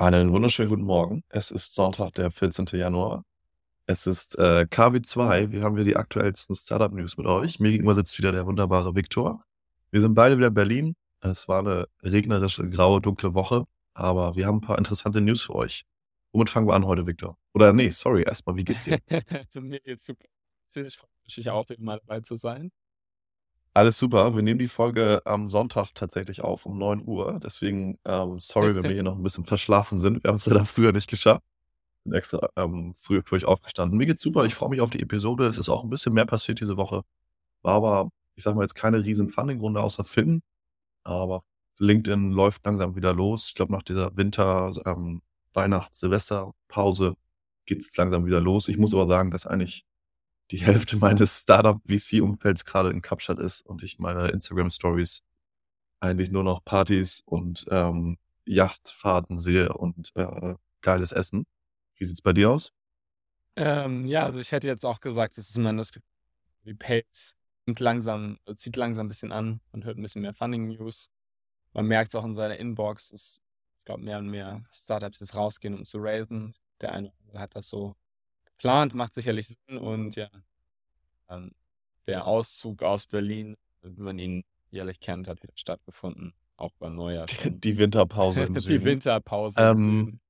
Einen wunderschönen guten Morgen. Es ist Sonntag, der 14. Januar. Es ist äh, KW2. Wir haben hier die aktuellsten Startup-News mit euch. Mir gegenüber sitzt wieder der wunderbare Viktor. Wir sind beide wieder in Berlin. Es war eine regnerische, graue, dunkle Woche, aber wir haben ein paar interessante News für euch. Womit fangen wir an heute, Viktor? Oder nee, sorry, erstmal, wie geht's dir? Für mich geht's super. Ich freue mich auch, mal dabei zu sein. Alles super. Wir nehmen die Folge am Sonntag tatsächlich auf um 9 Uhr. Deswegen, ähm, sorry, wenn wir hier noch ein bisschen verschlafen sind. Wir haben es leider früher nicht geschafft. Bin extra ähm, früher für euch aufgestanden. Mir geht's super. Ich freue mich auf die Episode. Es ist auch ein bisschen mehr passiert diese Woche. War aber, ich sag mal, jetzt keine riesen Funding-Runde außer Finn. Aber LinkedIn läuft langsam wieder los. Ich glaube, nach dieser Winter-, ähm, Weihnachts-, Silvesterpause geht es langsam wieder los. Ich muss aber sagen, dass eigentlich die Hälfte meines Startup-VC-Umfelds gerade in Kapstadt ist und ich meine Instagram-Stories eigentlich nur noch Partys und ähm, Yachtfahrten sehe und äh, geiles Essen. Wie sieht's bei dir aus? Ähm, ja, also ich hätte jetzt auch gesagt, das ist man das die Pace nimmt langsam, zieht langsam ein bisschen an, man hört ein bisschen mehr Funding-News. Man merkt es auch in seiner Inbox, dass, ich glaube, mehr und mehr Startups jetzt rausgehen, um zu raisen. Der eine hat das so geplant, macht sicherlich Sinn und ja, ähm, der Auszug aus Berlin, wie man ihn jährlich kennt, hat wieder stattgefunden, auch beim Neujahr. Die, die Winterpause im Die Süden. Winterpause Ähm.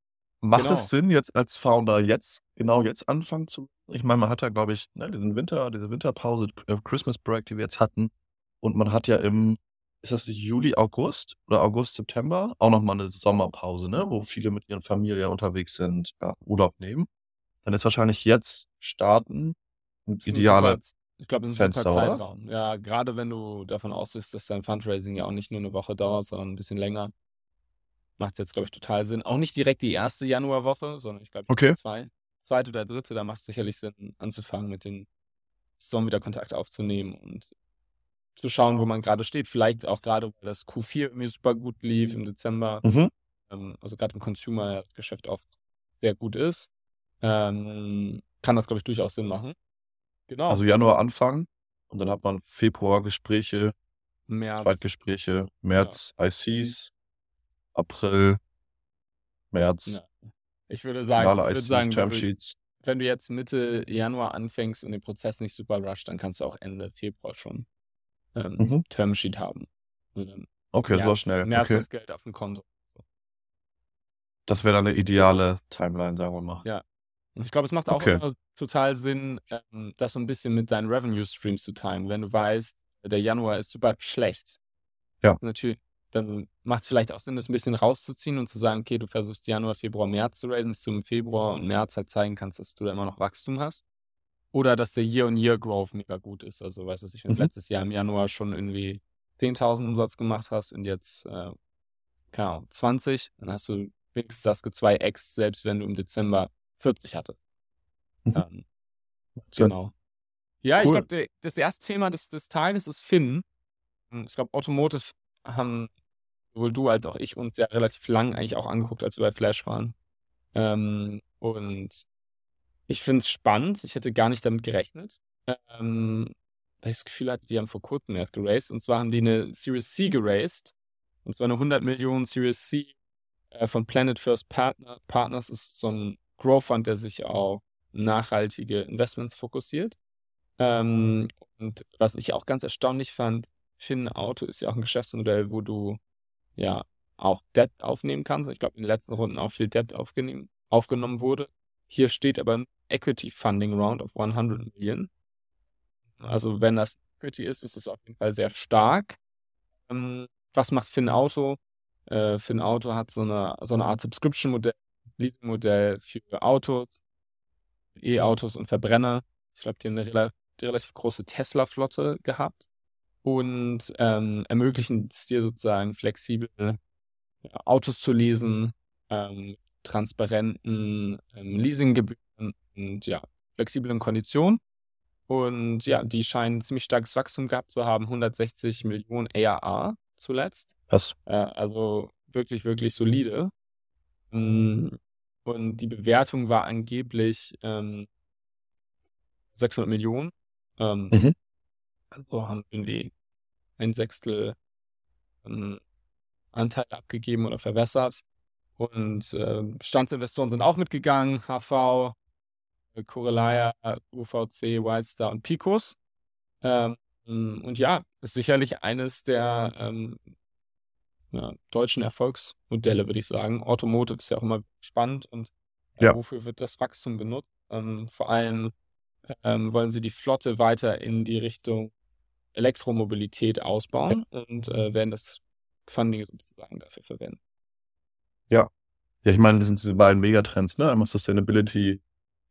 Macht Genau. es Sinn, jetzt als Founder jetzt, genau jetzt anfangen zu? Ich meine, man hat ja, glaube ich, ne, diesen Winter, diese Winterpause, äh, Christmas Break, die wir jetzt hatten. Und man hat ja im, ist das Juli, August oder August, September auch nochmal eine Sommerpause, ne, wo viele mit ihren Familien unterwegs sind, ja, Urlaub nehmen. Dann ist wahrscheinlich jetzt starten ein idealer ich glaube, es ist ein super oder? Zeitraum. Ja, gerade wenn du davon ausgehst, dass dein Fundraising ja auch nicht nur eine Woche dauert, sondern ein bisschen länger, macht es jetzt, glaube ich, total Sinn. Auch nicht direkt die erste Januarwoche, sondern ich glaube, Okay. zwei, zweite oder dritte, da macht es sicherlich Sinn, anzufangen, mit den Storm wieder Kontakt aufzunehmen und zu schauen, wo man gerade steht. Vielleicht auch gerade, weil das Q4 mir super gut lief im Dezember. Mhm. ähm, also gerade im Consumer-Geschäft oft sehr gut ist, ähm, kann das, glaube ich, durchaus Sinn machen. Genau. Also Januar anfangen und dann hat man Februar Gespräche, März. Zweitgespräche, März ICs, April, März, Ja. Ich würde sagen, ich würde ICs, sagen, wenn du, Termsheets. wenn du jetzt Mitte Januar anfängst und den Prozess nicht super rusht, dann kannst du auch Ende Februar schon ähm, Mhm. Termsheet haben. Okay, das war März, schnell. März Okay. das Geld auf dem Konto. Das wäre dann eine ideale Timeline, sagen wir mal. Ja. Und ich glaube, es macht auch Okay. immer total Sinn, ähm, das so ein bisschen mit deinen Revenue Streams zu timen. Wenn du weißt, der Januar ist super schlecht, Ja. natürlich, dann macht es vielleicht auch Sinn, das ein bisschen rauszuziehen und zu sagen, okay, du versuchst Januar, Februar, März zu raisen, dass du im Februar und März halt zeigen kannst, dass du da immer noch Wachstum hast. Oder dass der Year-on-Year-Growth mega gut ist. Also, weißt du, wenn du Mhm. letztes Jahr im Januar schon irgendwie 10.000 Umsatz gemacht hast und jetzt, äh, keine Ahnung, 20, dann hast du wenigstens das ge-2x, selbst wenn du im Dezember 40 hattest. Mhm. Ähm, genau. Ja, ich Cool. glaube, das erste Thema des, des Tages ist Finn. Ich glaube, Automotive haben sowohl du als auch ich uns ja relativ lang eigentlich auch angeguckt, als wir bei Flash waren. Ähm, und ich finde es spannend. Ich hätte gar nicht damit gerechnet. Ähm, weil ich das Gefühl hatte, die haben vor kurzem erst geraced. Und zwar haben die eine Series C geraced. Und zwar eine 100 Millionen Series C äh, von Planet First Partner, Partners. ist so ein Growth Fund, der sich auf nachhaltige Investments fokussiert. Ähm, und was ich auch ganz erstaunlich fand, Finn Auto ist ja auch ein Geschäftsmodell, wo du ja auch Debt aufnehmen kannst. Ich glaube, in den letzten Runden auch viel Debt aufgenommen wurde. Hier steht aber ein Equity Funding Round of 100 Millionen. Also wenn das Equity ist, ist es auf jeden Fall sehr stark. Ähm, was macht Finn Auto? Äh, Finn Auto hat so eine, so eine Art Subscription-Modell, Leasing-Modell für Autos, E-Autos und Verbrenner. Ich glaube, die haben eine rela relativ große Tesla-Flotte gehabt und ähm, ermöglichen es dir sozusagen flexibel ja, Autos zu leasen, ähm, transparenten ähm, Leasinggebühren und ja, flexiblen Konditionen. Und ja, die scheinen ziemlich starkes Wachstum gehabt zu haben, 160 Millionen ARR zuletzt. Was? Äh, also wirklich, wirklich solide. Mm, Und die Bewertung war angeblich ähm, 600 Millionen. Ähm, Mhm. Also haben irgendwie ein Sechstel ähm, Anteil abgegeben oder verwässert. Und äh, Bestandsinvestoren sind auch mitgegangen, HV, Corellia, UVC, Wildstar und Picos. Ähm, und ja, ist sicherlich eines der ähm, ja, deutschen Erfolgsmodelle, würde ich sagen. Automotive ist ja auch immer spannend und äh, ja. wofür wird das Wachstum benutzt? Ähm, vor allem ähm, wollen sie die Flotte weiter in die Richtung Elektromobilität ausbauen und äh, werden das Funding sozusagen dafür verwenden. Ja. Ja, ich meine, das sind diese beiden Megatrends, ne? Einmal Sustainability,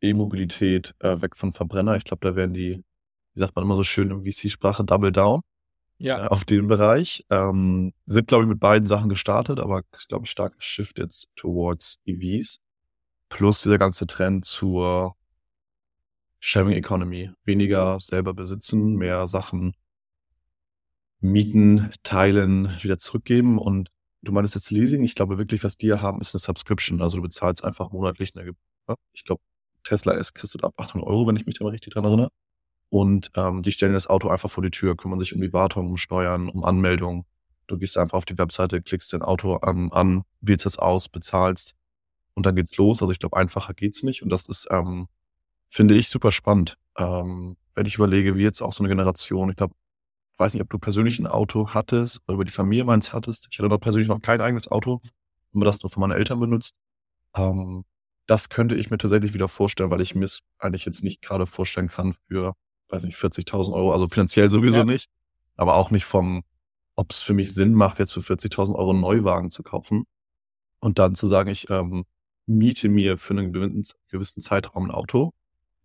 E-Mobilität, äh, weg von Verbrenner. Ich glaube, da werden die, wie sagt man immer so schön im VC-Sprache, Double Down ja. äh, auf den Bereich. Ähm, sind, glaube ich, mit beiden Sachen gestartet, aber ich glaube, starker Shift jetzt towards EVs. Plus dieser ganze Trend zur Sharing Economy. Weniger selber besitzen, mehr Sachen mieten, teilen, wieder zurückgeben. Und du meinst jetzt Leasing. Ich glaube wirklich, was die haben, ist eine Subscription. Also du bezahlst einfach monatlich eine Gebühr. Ich glaube, Tesla S kriegst du ab 800 Euro, wenn ich mich da mal richtig dran erinnere. Und ähm, die stellen das Auto einfach vor die Tür, kümmern sich um die Wartung, um Steuern, um Anmeldung. Du gehst einfach auf die Webseite, klickst dein Auto ähm, an, wählst es aus, bezahlst und dann geht's los. Also ich glaube, einfacher geht's nicht. Und das ist, ähm, finde ich, super spannend. Ähm, wenn ich überlege, wie jetzt auch so eine Generation, ich glaube, ich weiß nicht, ob du persönlich ein Auto hattest oder über die Familie meins hattest. Ich hatte dort persönlich noch kein eigenes Auto, immer das nur von meinen Eltern benutzt. Ähm, das könnte ich mir tatsächlich wieder vorstellen, weil ich mir es eigentlich jetzt nicht gerade vorstellen kann für weiß nicht, 40.000 Euro, also finanziell sowieso ja. nicht, aber auch nicht vom, ob es für mich Sinn macht, jetzt für 40.000 Euro einen Neuwagen zu kaufen und dann zu sagen, ich ähm, miete mir für einen gewissen Zeitraum ein Auto,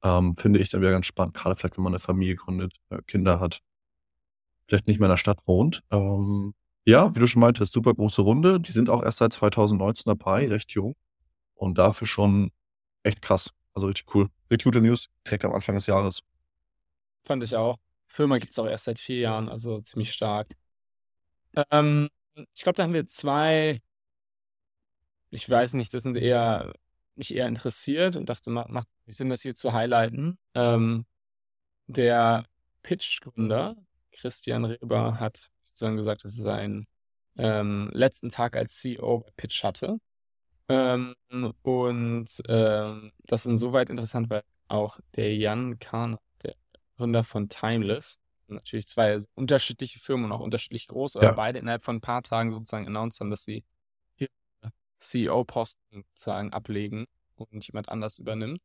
ähm, finde ich dann wieder ganz spannend, gerade vielleicht, wenn man eine Familie gründet, äh, Kinder hat, vielleicht nicht mehr in der Stadt wohnt. Ähm, ja, wie du schon meintest, super große Runde. Die sind auch erst seit 2019 dabei, recht jung. Und dafür schon echt krass. Also richtig cool. Richtig gute News. Direkt am Anfang des Jahres. Fand ich auch. Firma gibt es auch erst seit vier Jahren, also ziemlich stark. Ähm, ich glaube, da haben wir zwei, ich weiß nicht, das sind eher, mich eher interessiert und dachte, macht, Sinn, das hier zu highlighten. Ähm, der Pitch-Gründer, Christian Reber, hat sozusagen gesagt, dass er seinen ähm, letzten Tag als CEO bei Pitch hatte. Ähm, und ähm, das ist insoweit interessant, weil auch der Jan Kahn Gründer von Timeless. Natürlich zwei unterschiedliche Firmen und auch unterschiedlich groß, aber ja. beide innerhalb von ein paar Tagen sozusagen announced haben, dass sie CEO-Posten sozusagen ablegen und jemand anders übernimmt.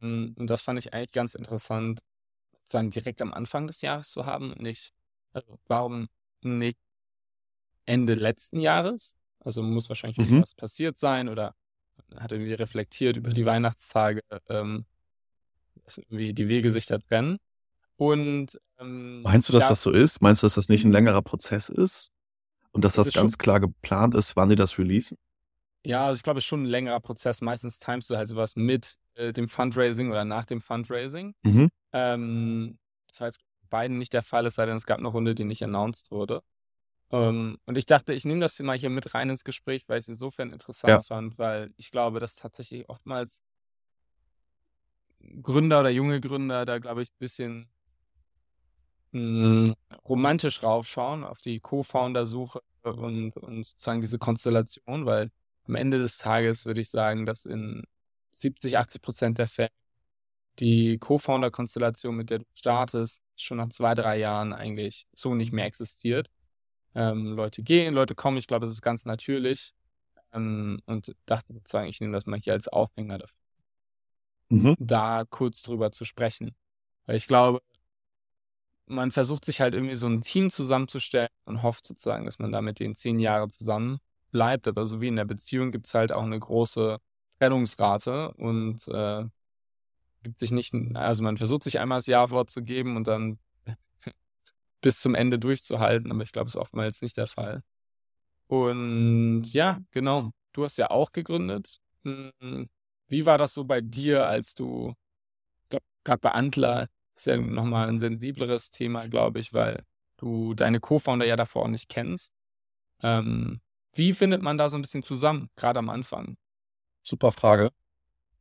Hm, und das fand ich eigentlich ganz interessant, sozusagen direkt am Anfang des Jahres zu haben und nicht, also warum nicht Ende letzten Jahres? Also muss wahrscheinlich mhm. was passiert sein oder hat irgendwie reflektiert über die Weihnachtstage, ähm, dass irgendwie die Wege sich da trennen. Und ähm, meinst du, dass ja, das so ist? Meinst du, dass das nicht ein längerer Prozess ist? Und dass das, das ganz klar geplant ist, wann die das releasen? Ja, also ich glaube, es ist schon ein längerer Prozess. Meistens timest du halt sowas mit äh, dem Fundraising oder nach dem Fundraising. Mhm. Ähm, das heißt, beiden nicht der Fall, es sei denn, es gab eine Runde, die nicht announced wurde. Ähm, und ich dachte, ich nehme das mal hier mit rein ins Gespräch, weil ich es insofern interessant ja. fand, weil ich glaube, dass tatsächlich oftmals Gründer oder junge Gründer da, glaube ich, ein bisschen mh, romantisch raufschauen auf die Co-Founder-Suche und, und sozusagen diese Konstellation, weil am Ende des Tages würde ich sagen, dass in 70, 80 Prozent der Fälle die Co-Founder-Konstellation, mit der du startest, schon nach zwei, drei Jahren eigentlich so nicht mehr existiert. Ähm, Leute gehen, Leute kommen, ich glaube, das ist ganz natürlich. Ähm, und dachte sozusagen, ich nehme das mal hier als Aufhänger dafür mhm. da kurz drüber zu sprechen. Weil ich glaube, man versucht sich halt irgendwie so ein Team zusammenzustellen und hofft sozusagen, dass man da mit den zehn Jahren zusammen bleibt. Aber so wie in der Beziehung gibt es halt auch eine große Trennungsrate und äh, gibt sich nicht, also man versucht sich einmal das Ja-Wort zu geben und dann bis zum Ende durchzuhalten, aber ich glaube, es ist oftmals nicht der Fall. Und ja, genau. Du hast ja auch gegründet. Wie war das so bei dir, als du, gerade bei Antler, ist ja nochmal ein sensibleres Thema, glaube ich, weil du deine Co-Founder ja davor auch nicht kennst. Ähm, wie findet man da so ein bisschen zusammen, gerade am Anfang? Super Frage.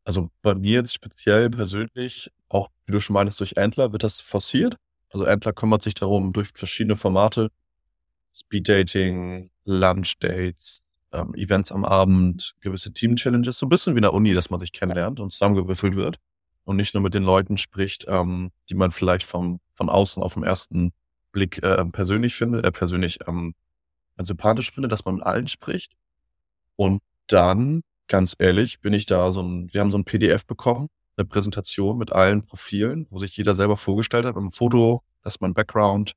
Also bei mir jetzt speziell persönlich, auch wie du schon meinst, durch Antler wird das forciert. Also Antler kümmert sich darum, durch verschiedene Formate, Speed Dating, Lunch Dates, ähm, Events am Abend, gewisse Team-Challenges, so ein bisschen wie in der Uni, dass man sich kennenlernt und zusammengewürfelt wird und nicht nur mit den Leuten spricht, ähm, die man vielleicht vom, von außen auf den ersten Blick äh, persönlich findet, äh, persönlich ähm, sympathisch findet, dass man mit allen spricht. Und dann, ganz ehrlich, bin ich da so ein, wir haben so ein PDF bekommen, eine Präsentation mit allen Profilen, wo sich jeder selber vorgestellt hat, mit einem Foto, das ist mein Background,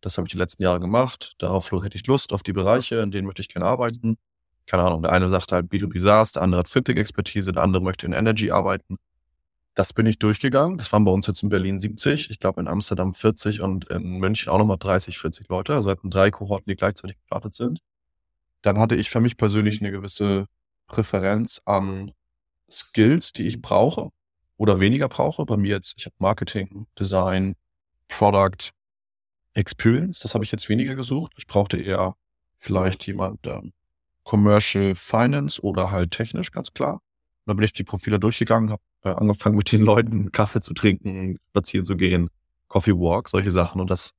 das habe ich die letzten Jahre gemacht, darauf hätte ich Lust, auf die Bereiche, in denen möchte ich gerne arbeiten. Keine Ahnung, der eine sagt halt B2B SaaS, der andere hat Fintech-Expertise, der andere möchte in Energy arbeiten. Das bin ich durchgegangen. Das waren bei uns jetzt in Berlin 70, ich glaube in Amsterdam 40 und in München auch nochmal 30, 40 Leute. Also hatten drei Kohorten, die gleichzeitig gestartet sind. Dann hatte ich für mich persönlich eine gewisse Präferenz an Skills, die ich brauche oder weniger brauche. Bei mir jetzt, ich habe Marketing, Design, Product, Experience. Das habe ich jetzt weniger gesucht. Ich brauchte eher vielleicht jemand ähm, Commercial Finance oder halt technisch, ganz klar. Und dann bin ich die Profile durchgegangen, habe äh, angefangen mit den Leuten Kaffee zu trinken, spazieren zu gehen, Coffee Walk, solche Sachen. Und das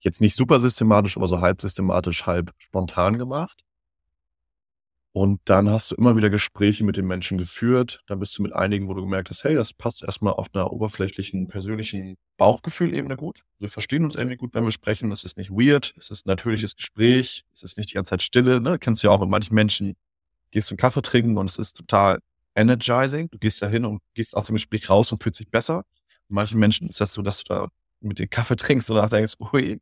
jetzt nicht super systematisch, aber so halb systematisch, halb spontan gemacht. Und dann hast du immer wieder Gespräche mit den Menschen geführt. Dann bist du mit einigen, wo du gemerkt hast, hey, das passt erstmal auf einer oberflächlichen, persönlichen Bauchgefühlebene gut. Wir verstehen uns irgendwie gut, wenn wir sprechen. Es ist nicht weird. Es ist ein natürliches Gespräch. Es ist nicht die ganze Zeit Stille. Ne? Kennst du ja auch mit manchen Menschen. Gehst du einen Kaffee trinken und es ist total energizing. Du gehst da hin und gehst aus dem Gespräch raus und fühlst dich besser. Manchen Menschen ist das so, dass du da mit dem Kaffee trinkst und nachher denkst, ui,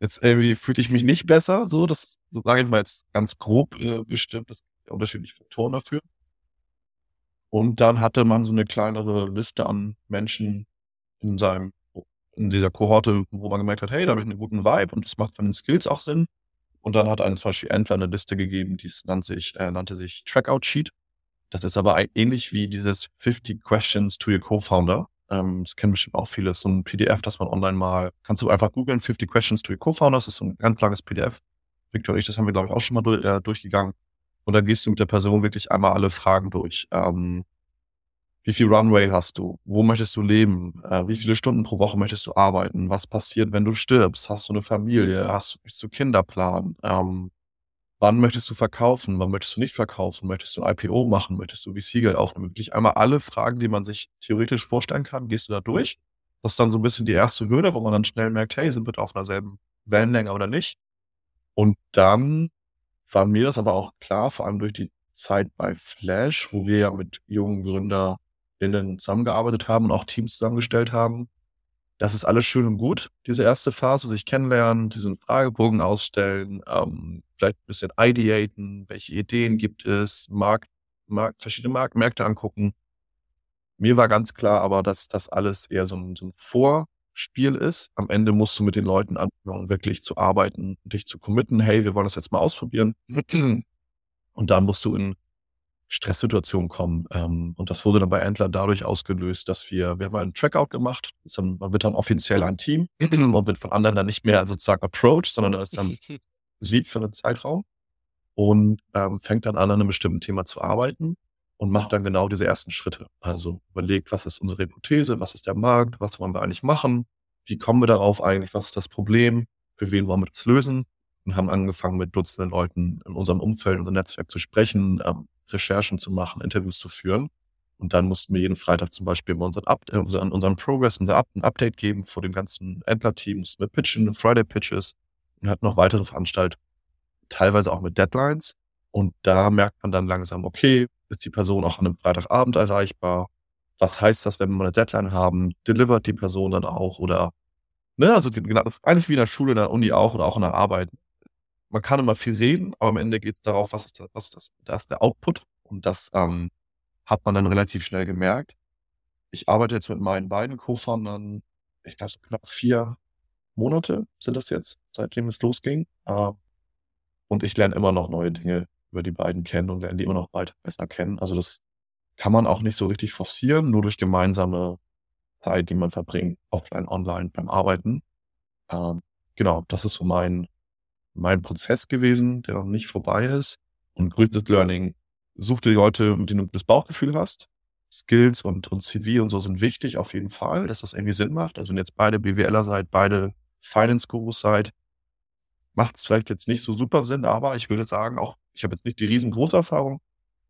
jetzt irgendwie fühle ich mich nicht besser. So, das so sage ich mal jetzt ganz grob äh, bestimmt. Das gibt unterschiedliche Faktoren dafür. Und dann hatte man so eine kleinere Liste an Menschen in seinem, in dieser Kohorte, wo man gemerkt hat, hey, da habe ich einen guten Vibe und das macht von den Skills auch Sinn. Und dann hat einem zum Beispiel Entler eine Liste gegeben, die nannte sich, äh, nannte sich Trackout Sheet. Das ist aber ähnlich wie dieses 50 Questions to your Co-Founder. Ähm, das kennen bestimmt auch viele. So ein PDF, das man online mal, kannst du einfach googeln, 50 Questions to your Co-Founder. Das ist so ein ganz langes PDF. Victor und ich, das haben wir, glaube ich, auch schon mal durch, äh, durchgegangen. Und dann gehst du mit der Person wirklich einmal alle Fragen durch. Ähm, wie viel Runway hast du? Wo möchtest du leben? Äh, wie viele Stunden pro Woche möchtest du arbeiten? Was passiert, wenn du stirbst? Hast du eine Familie? Hast du, du Kinderplan? Ähm, wann möchtest du verkaufen? Wann möchtest du nicht verkaufen? Möchtest du ein IPO machen? Möchtest du VC-Geld aufnehmen? Wirklich einmal alle Fragen, die man sich theoretisch vorstellen kann, gehst du da durch. Das ist dann so ein bisschen die erste Hürde, wo man dann schnell merkt, hey, sind wir auf einer selben Wellenlänge oder nicht? Und dann war mir das aber auch klar, vor allem durch die Zeit bei Flash, wo wir ja mit jungen GründerInnen zusammengearbeitet haben und auch Teams zusammengestellt haben. Das ist alles schön und gut, diese erste Phase, sich kennenlernen, diesen Fragebogen ausstellen, ähm, vielleicht ein bisschen ideaten, welche Ideen gibt es, Markt, Markt, verschiedene Markt, Märkte angucken. Mir war ganz klar aber, dass das alles eher so ein, so ein Vor- Spiel ist. Am Ende musst du mit den Leuten anfangen, wirklich zu arbeiten, dich zu committen. Hey, wir wollen das jetzt mal ausprobieren. Und dann musst du in Stresssituationen kommen. Ähm, und das wurde dann bei Entler dadurch ausgelöst, dass wir, wir haben einen Trackout gemacht. Dann, man wird dann offiziell ein Team und wird von anderen dann nicht mehr sozusagen approached, sondern das ist dann Musik für einen Zeitraum und ähm, fängt dann an, an einem bestimmten Thema zu arbeiten und macht dann genau diese ersten Schritte. Also überlegt, was ist unsere Hypothese, was ist der Markt, was wollen wir eigentlich machen, wie kommen wir darauf eigentlich, was ist das Problem, für wen wollen wir das lösen und haben angefangen mit Dutzenden Leuten in unserem Umfeld, in unserem Netzwerk zu sprechen, ähm, Recherchen zu machen, Interviews zu führen. Und dann mussten wir jeden Freitag zum Beispiel unseren, Up äh, unseren, unseren Progress, unser Up ein Update geben vor dem ganzen Entler-Team, mussten wir pitchen, Friday-Pitches und hatten noch weitere Veranstaltungen, teilweise auch mit Deadlines. Und da merkt man dann langsam, okay, ist die Person auch an einem Freitagabend erreichbar? Was heißt das, wenn wir eine Deadline haben? Delivert die Person dann auch? Oder, ne, also eigentlich wie in der Schule, in der Uni auch oder auch in der Arbeit. Man kann immer viel reden, aber am Ende geht es darauf, was ist, das, was ist das, das ist der Output. Und das ähm, hat man dann relativ schnell gemerkt. Ich arbeite jetzt mit meinen beiden Co-Foundern, ich glaube, knapp vier Monate sind das jetzt, seitdem es losging. Äh, und ich lerne immer noch neue Dinge über die beiden kennen und lernen die immer noch weiter besser kennen. Also das kann man auch nicht so richtig forcieren, nur durch gemeinsame Zeit, die man verbringt, offline, online, beim Arbeiten. Ähm, genau, das ist so mein, mein Prozess gewesen, der noch nicht vorbei ist. Und Graded Learning, such dir Leute, mit denen du das Bauchgefühl hast. Skills und, und CV und so sind wichtig auf jeden Fall, dass das irgendwie Sinn macht. Also wenn jetzt beide BWLer seid, beide Finance-Gurus seid, macht es vielleicht jetzt nicht so super Sinn, aber ich würde sagen, auch ich habe jetzt nicht die riesengroße Erfahrung,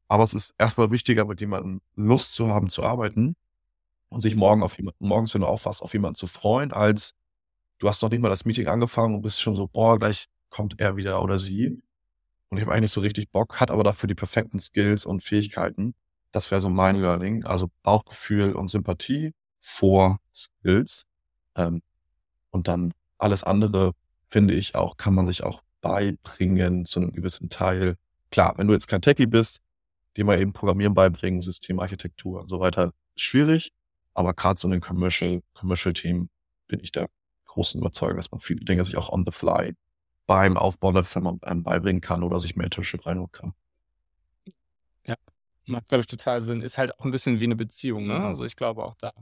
aber es ist erstmal wichtiger, mit jemandem Lust zu haben zu arbeiten und sich morgen auf jemanden, morgens, wenn du aufwachst, auf jemanden zu freuen, als du hast noch nicht mal das Meeting angefangen und bist schon so, boah, gleich kommt er wieder oder sie. Und ich habe eigentlich so richtig Bock, hat aber dafür die perfekten Skills und Fähigkeiten. Das wäre so mein Learning. Also Bauchgefühl und Sympathie vor Skills. Ähm, und dann alles andere, finde ich auch, kann man sich auch beibringen zu einem gewissen Teil. Klar, wenn du jetzt kein Techie bist, dir mal eben Programmieren beibringen, Systemarchitektur und so weiter, schwierig. Aber gerade so in den Commercial, Commercial Team bin ich der großen Überzeugung, dass man viele Dinge sich auch on the fly beim Aufbau der Firma ähm, beibringen kann oder sich Mentorship reinholen kann. Ja, macht, glaube ich, total Sinn. Ist halt auch ein bisschen wie eine Beziehung, ne? Also ich glaube auch da.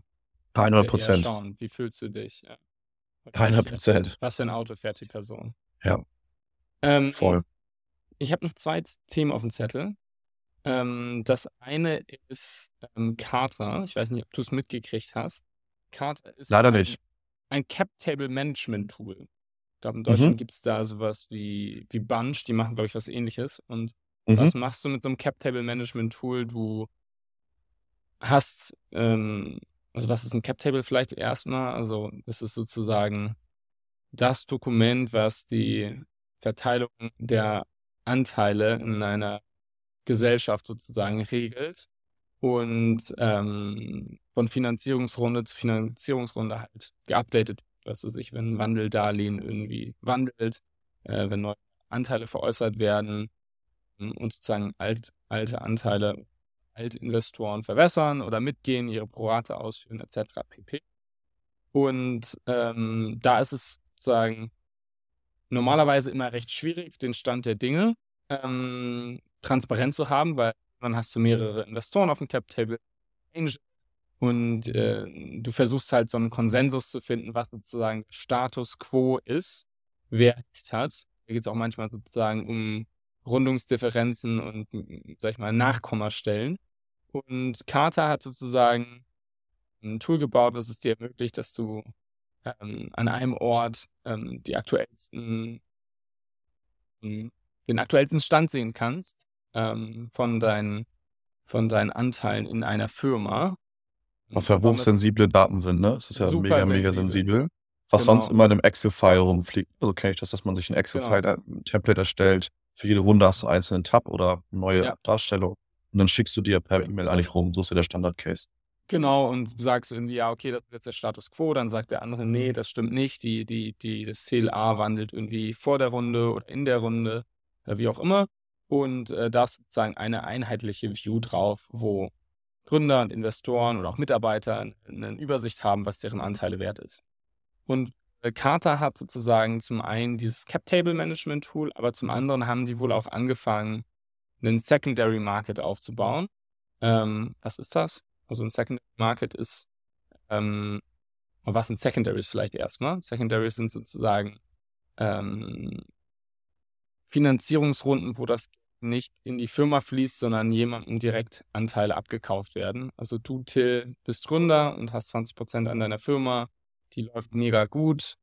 100 Prozent. Schauen, wie fühlst du dich? Ja. 100 Prozent. Was für ein Auto fährt die Person? Ja. Ähm, Voll. Ich habe noch zwei Themen auf dem Zettel. Ähm, das eine ist ähm, Carter. Ich weiß nicht, ob du es mitgekriegt hast. Carter ist Leider ein, nicht. ein Cap-Table-Management-Tool. Ich glaube, in Mhm. Deutschland gibt es da sowas wie, wie Bunch, die machen, glaube ich, was ähnliches. Und Mhm. was machst du mit so einem Cap-Table-Management-Tool? Du hast, ähm, also was ist ein Cap-Table vielleicht erstmal? Also das ist sozusagen das Dokument, was die Verteilung der Anteile in einer Gesellschaft sozusagen regelt und ähm, von Finanzierungsrunde zu Finanzierungsrunde halt geupdatet, was weiß ich, wenn ein Wandeldarlehen irgendwie wandelt, äh, wenn neue Anteile veräußert werden ähm, und sozusagen alt, alte Anteile, Altinvestoren verwässern oder mitgehen, ihre Prorate ausführen, etc. pp. Und ähm, da ist es sozusagen normalerweise immer recht schwierig, den Stand der Dinge ähm, transparent zu haben, weil dann hast du mehrere Investoren auf dem Cap Table Angel, und äh, du versuchst halt so einen Konsensus zu finden, was sozusagen Status quo ist, wer recht hat. Da geht es auch manchmal sozusagen um Rundungsdifferenzen und, sag ich mal, Nachkommastellen. Und Carter hat sozusagen ein Tool gebaut, das es dir ermöglicht, dass du ähm, an einem Ort ähm, die aktuellsten, ähm, den aktuellsten Stand sehen kannst ähm, von, deinen, von deinen Anteilen in einer Firma. Warum das hochsensible Daten sind, ne? Es ist ja mega, mega sensibel. sensibel. Was sonst Genau. immer in einem Excel-File rumfliegt. Also kenne ich das, dass man sich ein Excel-File, ein Template erstellt. Für jede Runde hast du einen einzelnen Tab oder eine neue Ja. Darstellung. Und dann schickst du dir per E-Mail eigentlich rum. So ist ja der Standard-Case. Genau, und du sagst irgendwie, ja, okay, das ist jetzt der Status quo, dann sagt der andere, nee, das stimmt nicht, die, die, die, das CLA wandelt irgendwie vor der Runde oder in der Runde, äh, wie auch immer. Und äh, da ist sozusagen eine einheitliche View drauf, wo Gründer und Investoren oder auch Mitarbeiter eine Übersicht haben, was deren Anteile wert ist. Und äh, Carter hat sozusagen zum einen dieses Cap-Table-Management-Tool, aber zum anderen haben die wohl auch angefangen, einen Secondary Market aufzubauen. Ähm, was ist das? Also ein Secondary Market ist, ähm, was sind Secondaries vielleicht erstmal? Secondaries sind sozusagen ähm, Finanzierungsrunden, wo das nicht in die Firma fließt, sondern jemandem direkt Anteile abgekauft werden. Also du, Till, bist Gründer und hast 20% an deiner Firma, die läuft mega gut.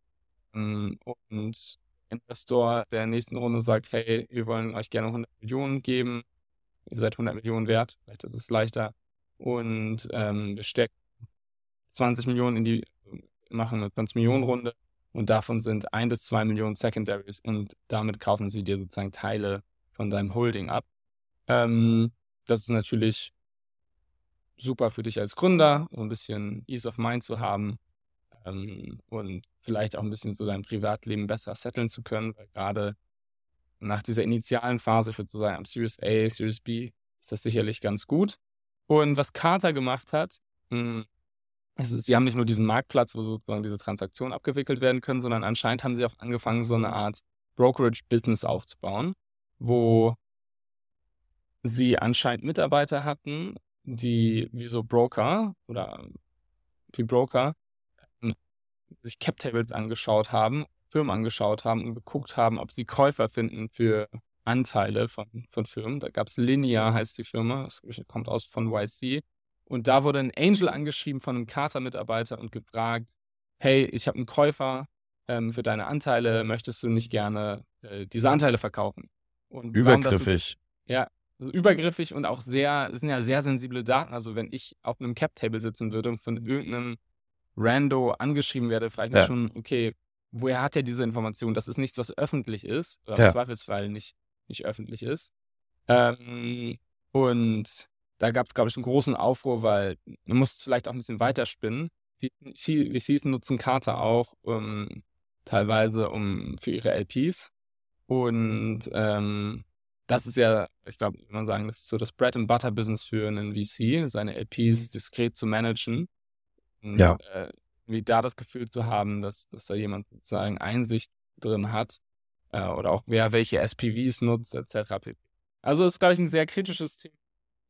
Ähm, Und Investor der nächsten Runde sagt, hey, wir wollen euch gerne 100 Millionen geben. Ihr seid 100 Millionen wert, vielleicht ist es leichter. Und ähm, wir stecken 20 Millionen in die, machen eine 20 Millionen Runde und davon sind ein bis zwei Millionen Secondaries und damit kaufen sie dir sozusagen Teile von deinem Holding ab. Ähm, das ist natürlich super für dich als Gründer, so ein bisschen Ease of Mind zu haben ähm, und vielleicht auch ein bisschen so dein Privatleben besser setteln zu können, weil gerade nach dieser initialen Phase, würde so sagen, am Series A, Series B, ist das sicherlich ganz gut. Und was Carter gemacht hat, mh, es ist, sie haben nicht nur diesen Marktplatz, wo sozusagen diese Transaktionen abgewickelt werden können, sondern anscheinend haben sie auch angefangen, so eine Art Brokerage-Business aufzubauen, wo sie anscheinend Mitarbeiter hatten, die wie so Broker oder wie Broker ähm, sich Cap-Tables angeschaut haben, Firmen angeschaut haben und geguckt haben, ob sie Käufer finden für Anteile von, von Firmen. Da gab es Linear, heißt die Firma, das kommt aus von YC. Und da wurde ein Angel angeschrieben von einem Carter-Mitarbeiter und gefragt, hey, ich habe einen Käufer ähm, für deine Anteile, möchtest du nicht gerne äh, diese Anteile verkaufen. Und Übergriffig. So, ja, also übergriffig und auch sehr, das sind ja sehr sensible Daten. Also wenn ich auf einem Cap-Table sitzen würde und von irgendeinem Rando angeschrieben werde, frage ich mich ja. schon, okay, woher hat er diese Information? Das ist nichts, was öffentlich ist, oder ja. im Zweifelsfall nicht, nicht öffentlich ist. Ähm, und da gab es, glaube ich, einen großen Aufruhr, weil man muss es vielleicht auch ein bisschen weiterspinnen. VCs nutzen Karte auch um, ähm, teilweise um für ihre LPs. Und ähm, das ist ja, ich glaube, man sagen, das ist so das Bread and Butter Business für einen VC, seine LPs mhm. diskret zu managen. Und ja. äh, wie da das Gefühl zu haben, dass, dass da jemand sozusagen Einsicht drin hat äh, oder auch wer welche SPVs nutzt, etc. Also das ist, glaube ich, ein sehr kritisches Thema.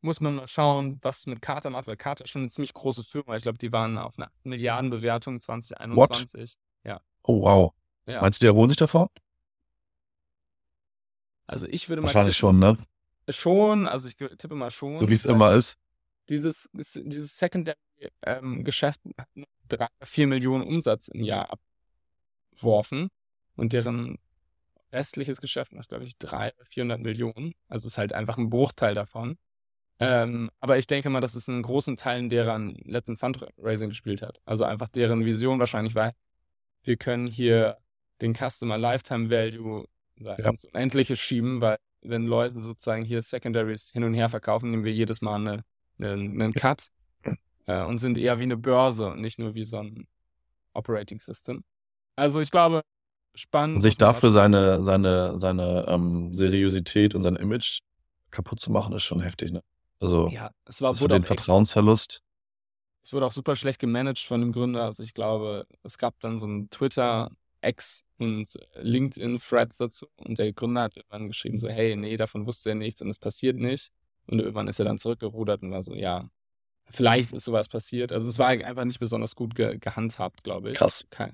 Muss man mal schauen, was mit Carter macht, weil Carter ist schon eine ziemlich große Firma. Ich glaube, die waren auf einer Milliardenbewertung 2021. What? Ja. Oh, wow. Ja. Meinst du, die erholen sich davor? Also ich würde mal. Wahrscheinlich schon, ne? Schon, also ich tippe mal schon. So wie es immer ist. Dieses, dieses Secondary-Geschäft ähm, hat nur drei, vier Millionen Umsatz im Jahr abgeworfen und deren restliches Geschäft macht, glaube ich, drei, 400 Millionen. Also ist halt einfach ein Bruchteil davon. Ähm, aber ich denke mal, dass es einen großen Teil deren letzten Fundraising gespielt hat. Also einfach deren Vision wahrscheinlich war, wir können hier den Customer Lifetime Value ja. ins Unendliche schieben, weil wenn Leute sozusagen hier Secondaries hin und her verkaufen, nehmen wir jedes Mal eine, eine, einen Cut äh, und sind eher wie eine Börse und nicht nur wie so ein Operating System. Also ich glaube, spannend. Sich dafür seine, seine, seine ähm, Seriosität und sein Image kaputt zu machen, ist schon heftig, ne? Also ja, es war für den Vertrauensverlust. Es wurde auch super schlecht gemanagt von dem Gründer. Also ich glaube, es gab dann so ein Twitter X und LinkedIn-Threads dazu. Und der Gründer hat irgendwann geschrieben, so, hey, nee, davon wusste er nichts und es passiert nicht. Und irgendwann ist er dann zurückgerudert und war so, ja, vielleicht ist sowas passiert. Also es war einfach nicht besonders gut ge gehandhabt, glaube ich. Krass. Kein,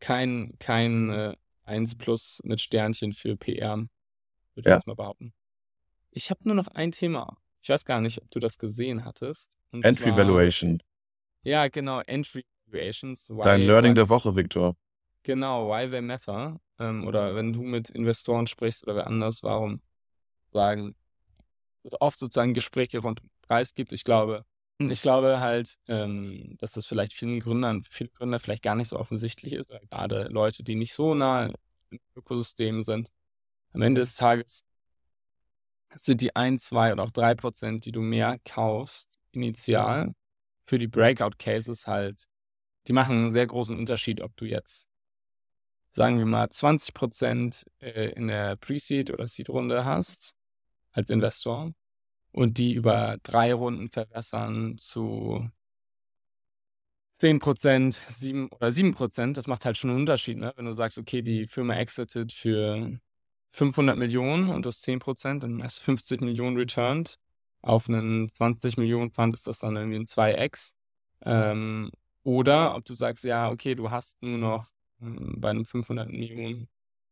kein, kein äh, 1 plus mit Sternchen für PR, würde ich ja. jetzt mal behaupten. Ich habe nur noch ein Thema. Ich weiß gar nicht, ob du das gesehen hattest. Entry zwar, Valuation. Ja, genau, Entry Valuations. Dein Learning der Woche, Victor. Genau, why they matter. Ähm, oder wenn du mit Investoren sprichst oder wer anders, warum sagen, oft sozusagen Gespräche den Preis gibt. Ich glaube, ich glaube halt, ähm, dass das vielleicht vielen Gründern, für viele Gründer vielleicht gar nicht so offensichtlich ist, gerade Leute, die nicht so nah im Ökosystem sind. Am Ende des Tages sind die ein, zwei oder auch drei Prozent, die du mehr kaufst, initial, für die Breakout-Cases halt, die machen einen sehr großen Unterschied, ob du jetzt sagen wir mal, 20 Prozent äh, in der Pre-Seed oder Seed-Runde hast als Investor und die über drei Runden verwässern zu 10 Prozent, 7 oder 7 Prozent, das macht halt schon einen Unterschied, ne? Wenn du sagst, okay, die Firma exited für 500 Millionen und du hast 10 Prozent, dann hast du 50 Millionen returned. Auf einen 20 Millionen Fund ist das dann irgendwie ein 2x. Ähm, oder ob du sagst, ja, okay, du hast nur noch ähm, bei einem 500 Millionen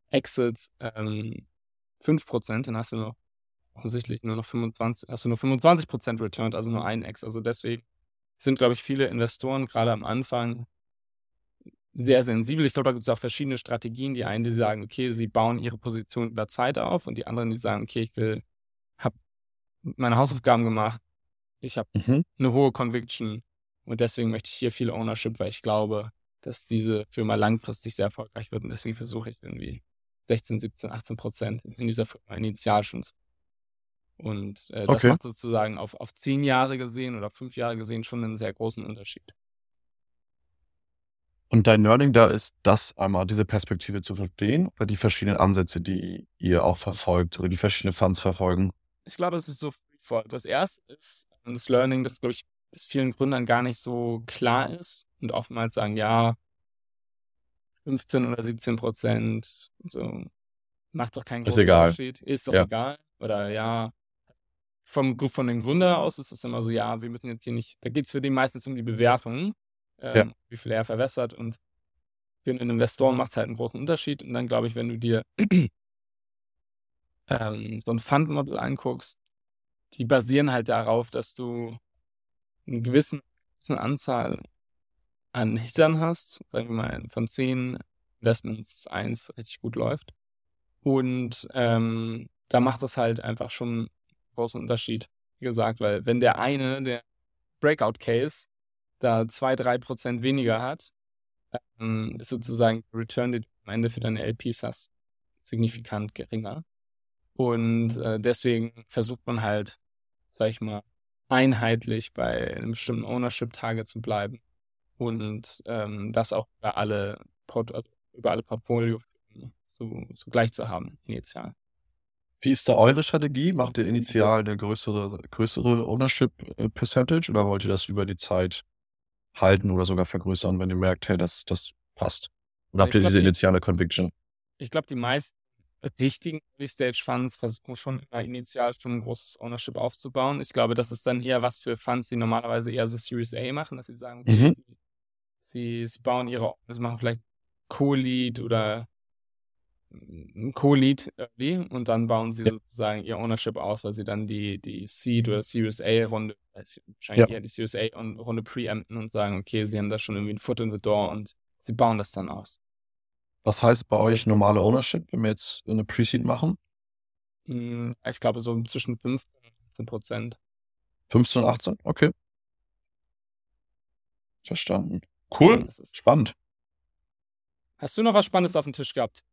Exit ähm, 5%, dann hast du noch offensichtlich nur noch 25, hast du nur 25% returned, also nur ein X. Also deswegen sind, glaube ich, viele Investoren gerade am Anfang sehr sensibel. Ich glaube, da gibt es auch verschiedene Strategien. Die einen, die sagen, okay, sie bauen ihre Position über Zeit auf und die anderen, die sagen, okay, ich will, habe meine Hausaufgaben gemacht, ich habe mhm. eine hohe Conviction und deswegen möchte ich hier viel Ownership, weil ich glaube, dass diese Firma langfristig sehr erfolgreich wird. Und deswegen versuche ich irgendwie 16, 17, 18 Prozent in dieser Firma initial schon zu. Und äh, das okay. macht sozusagen auf, auf zehn Jahre gesehen oder fünf Jahre gesehen schon einen sehr großen Unterschied. Und dein Learning da ist das einmal, diese Perspektive zu verstehen oder die verschiedenen Ansätze, die ihr auch verfolgt oder die verschiedenen Funds verfolgen? Ich glaube, es ist so. Das erste ist das Learning, das, glaube ich, vielen Gründern gar nicht so klar ist und oftmals sagen, ja, 15 oder 17 Prozent, so, macht doch keinen großen ist egal. Unterschied, ist doch ja. egal. Oder ja, vom, von den Gründer aus ist es immer so, ja, wir müssen jetzt hier nicht, da geht es für die meistens um die Bewertung, ähm, ja. wie viel er verwässert und für einen Investoren macht es halt einen großen Unterschied. Und dann glaube ich, wenn du dir ähm, so ein Fundmodell anguckst, die basieren halt darauf, dass du eine gewissen, gewissen Anzahl an Hittern hast, sagen wir mal, von zehn Investments eins richtig gut läuft. Und ähm, da macht es halt einfach schon einen großen Unterschied, wie gesagt, weil wenn der eine, der Breakout-Case, da zwei, drei Prozent weniger hat, ähm, ist sozusagen Return, den du am Ende für deine LPs hast, signifikant geringer. Und äh, deswegen versucht man halt, sag ich mal, einheitlich bei einem bestimmten Ownership-Target zu bleiben und ähm, das auch über alle, Port also über alle Portfolio so, so gleich zu haben, initial. Wie ist da eure Strategie? Macht ihr initial eine größere, größere Ownership äh, Percentage oder wollt ihr das über die Zeit halten oder sogar vergrößern, wenn ihr merkt, hey, das, das passt? Oder habt ihr glaub, diese initiale Conviction? Ich glaube, die meisten richtigen Early-Stage-Funds versuchen schon immer initial schon ein großes Ownership aufzubauen. Ich glaube, das ist dann eher was für Funds, die normalerweise eher so Series A machen, dass sie sagen, okay, mhm. sie, sie, sie, bauen ihre, sie machen vielleicht Co-Lead oder ein Co-Lead early und dann bauen sie ja. sozusagen ihr Ownership aus, weil sie dann die, die Seed oder Series A Runde, wahrscheinlich ja. eher die Series A Runde preempten und sagen, okay, sie haben da schon irgendwie ein Foot in the door und sie bauen das dann aus. Was heißt bei euch normale Ownership, wenn wir jetzt eine Pre-Seed machen? Hm, ich glaube so zwischen 15 und 18 Prozent. 15 und 18? Okay. Verstanden. Cool. Spannend. Hast du noch was Spannendes auf dem Tisch gehabt?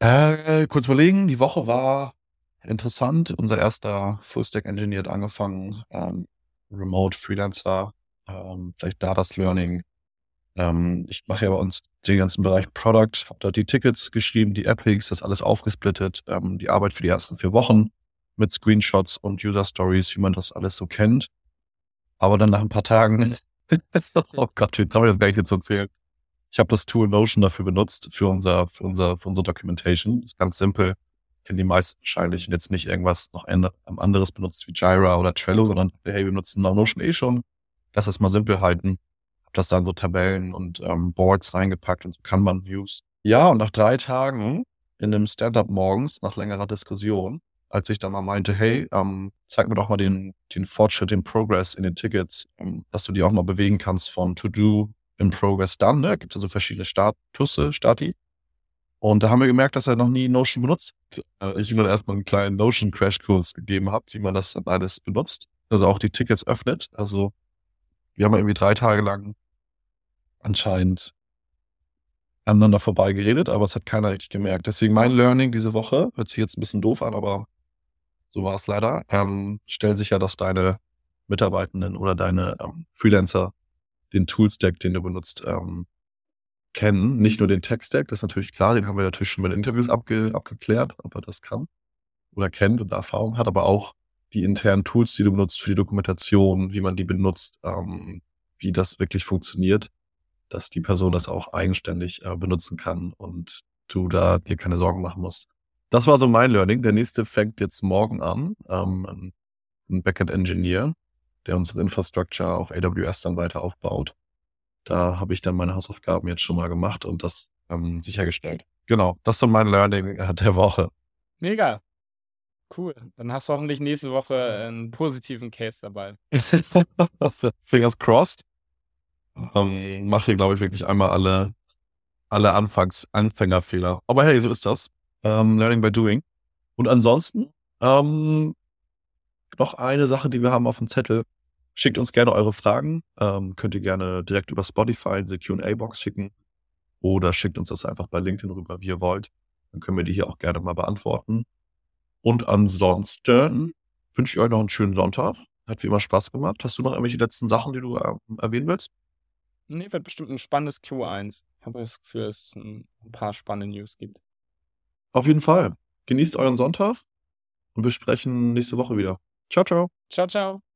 Äh, kurz überlegen, die Woche war interessant. Unser erster Full-Stack-Engineer hat angefangen, ähm, Remote Freelancer, ähm, vielleicht da das Learning. Ähm, ich mache ja bei uns den ganzen Bereich Product, habe dort die Tickets geschrieben, die Epics, das alles aufgesplittet, ähm, die Arbeit für die ersten vier Wochen mit Screenshots und User Stories, wie man das alles so kennt. Aber dann nach ein paar Tagen, oh Gott, wie traue ich das gar nicht jetzt erzählen. Ich habe das Tool Notion dafür benutzt, für unser, für unser, für unsere Documentation. Das ist ganz simpel. Kennen die meisten wahrscheinlich jetzt nicht irgendwas noch anderes benutzt wie Jira oder Trello, sondern hey, wir benutzen Notion eh schon. Lass es mal simpel halten. Hab das dann so Tabellen und ähm, Boards reingepackt und so Kanban-Views. Ja, und nach drei Tagen in einem Stand-up morgens, nach längerer Diskussion, als ich dann mal meinte, hey, ähm, zeig mir doch mal den, den Fortschritt, den Progress in den Tickets, ähm, dass du die auch mal bewegen kannst von To-Do in Progress Done. Ne? Gibt es also verschiedene Statusse, Stati. Und da haben wir gemerkt, dass er noch nie Notion benutzt. Äh, ich ihm dann erstmal einen kleinen Notion-Crash-Kurs gegeben habe, wie man das dann alles benutzt. Also auch die Tickets öffnet. Also wir haben irgendwie drei Tage lang anscheinend aneinander vorbei geredet, aber es hat keiner richtig gemerkt. Deswegen mein Learning diese Woche, hört sich jetzt ein bisschen doof an, aber so war es leider. Ähm, stell sicher, dass deine Mitarbeitenden oder deine ähm, Freelancer den Toolstack, den du benutzt, ähm, kennen. Nicht nur den Tech-Stack, das ist natürlich klar, den haben wir natürlich schon mit Interviews abge abgeklärt, ob er das kann oder kennt und Erfahrung hat, aber auch die internen Tools, die du benutzt für die Dokumentation, wie man die benutzt, ähm, wie das wirklich funktioniert, dass die Person das auch eigenständig äh, benutzen kann und du da dir keine Sorgen machen musst. Das war so mein Learning. Der nächste fängt jetzt morgen an, ähm, ein Backend-Engineer, der unsere Infrastructure auf AWS dann weiter aufbaut. Da habe ich dann meine Hausaufgaben jetzt schon mal gemacht und das ähm, sichergestellt. Genau, das ist mein Learning der Woche. Mega. Cool. Dann hast du hoffentlich nächste Woche einen positiven Case dabei. Fingers crossed. Ähm, mache hier, glaube ich, wirklich einmal alle, alle Anfangs Anfängerfehler. Aber hey, so ist das. Ähm, Learning by Doing. Und ansonsten ähm, noch eine Sache, die wir haben auf dem Zettel. Schickt uns gerne eure Fragen. Ähm, könnt ihr gerne direkt über Spotify in die QA-Box schicken. Oder schickt uns das einfach bei LinkedIn rüber, wie ihr wollt. Dann können wir die hier auch gerne mal beantworten. Und ansonsten wünsche ich euch noch einen schönen Sonntag. Hat wie immer Spaß gemacht. Hast du noch irgendwelche letzten Sachen, die du äh, erwähnen willst? Nee, wird bestimmt ein spannendes Q1. Ich habe das Gefühl, dass es ein paar spannende News gibt. Auf jeden Fall. Genießt euren Sonntag und wir sprechen nächste Woche wieder. Ciao, ciao. Ciao, ciao.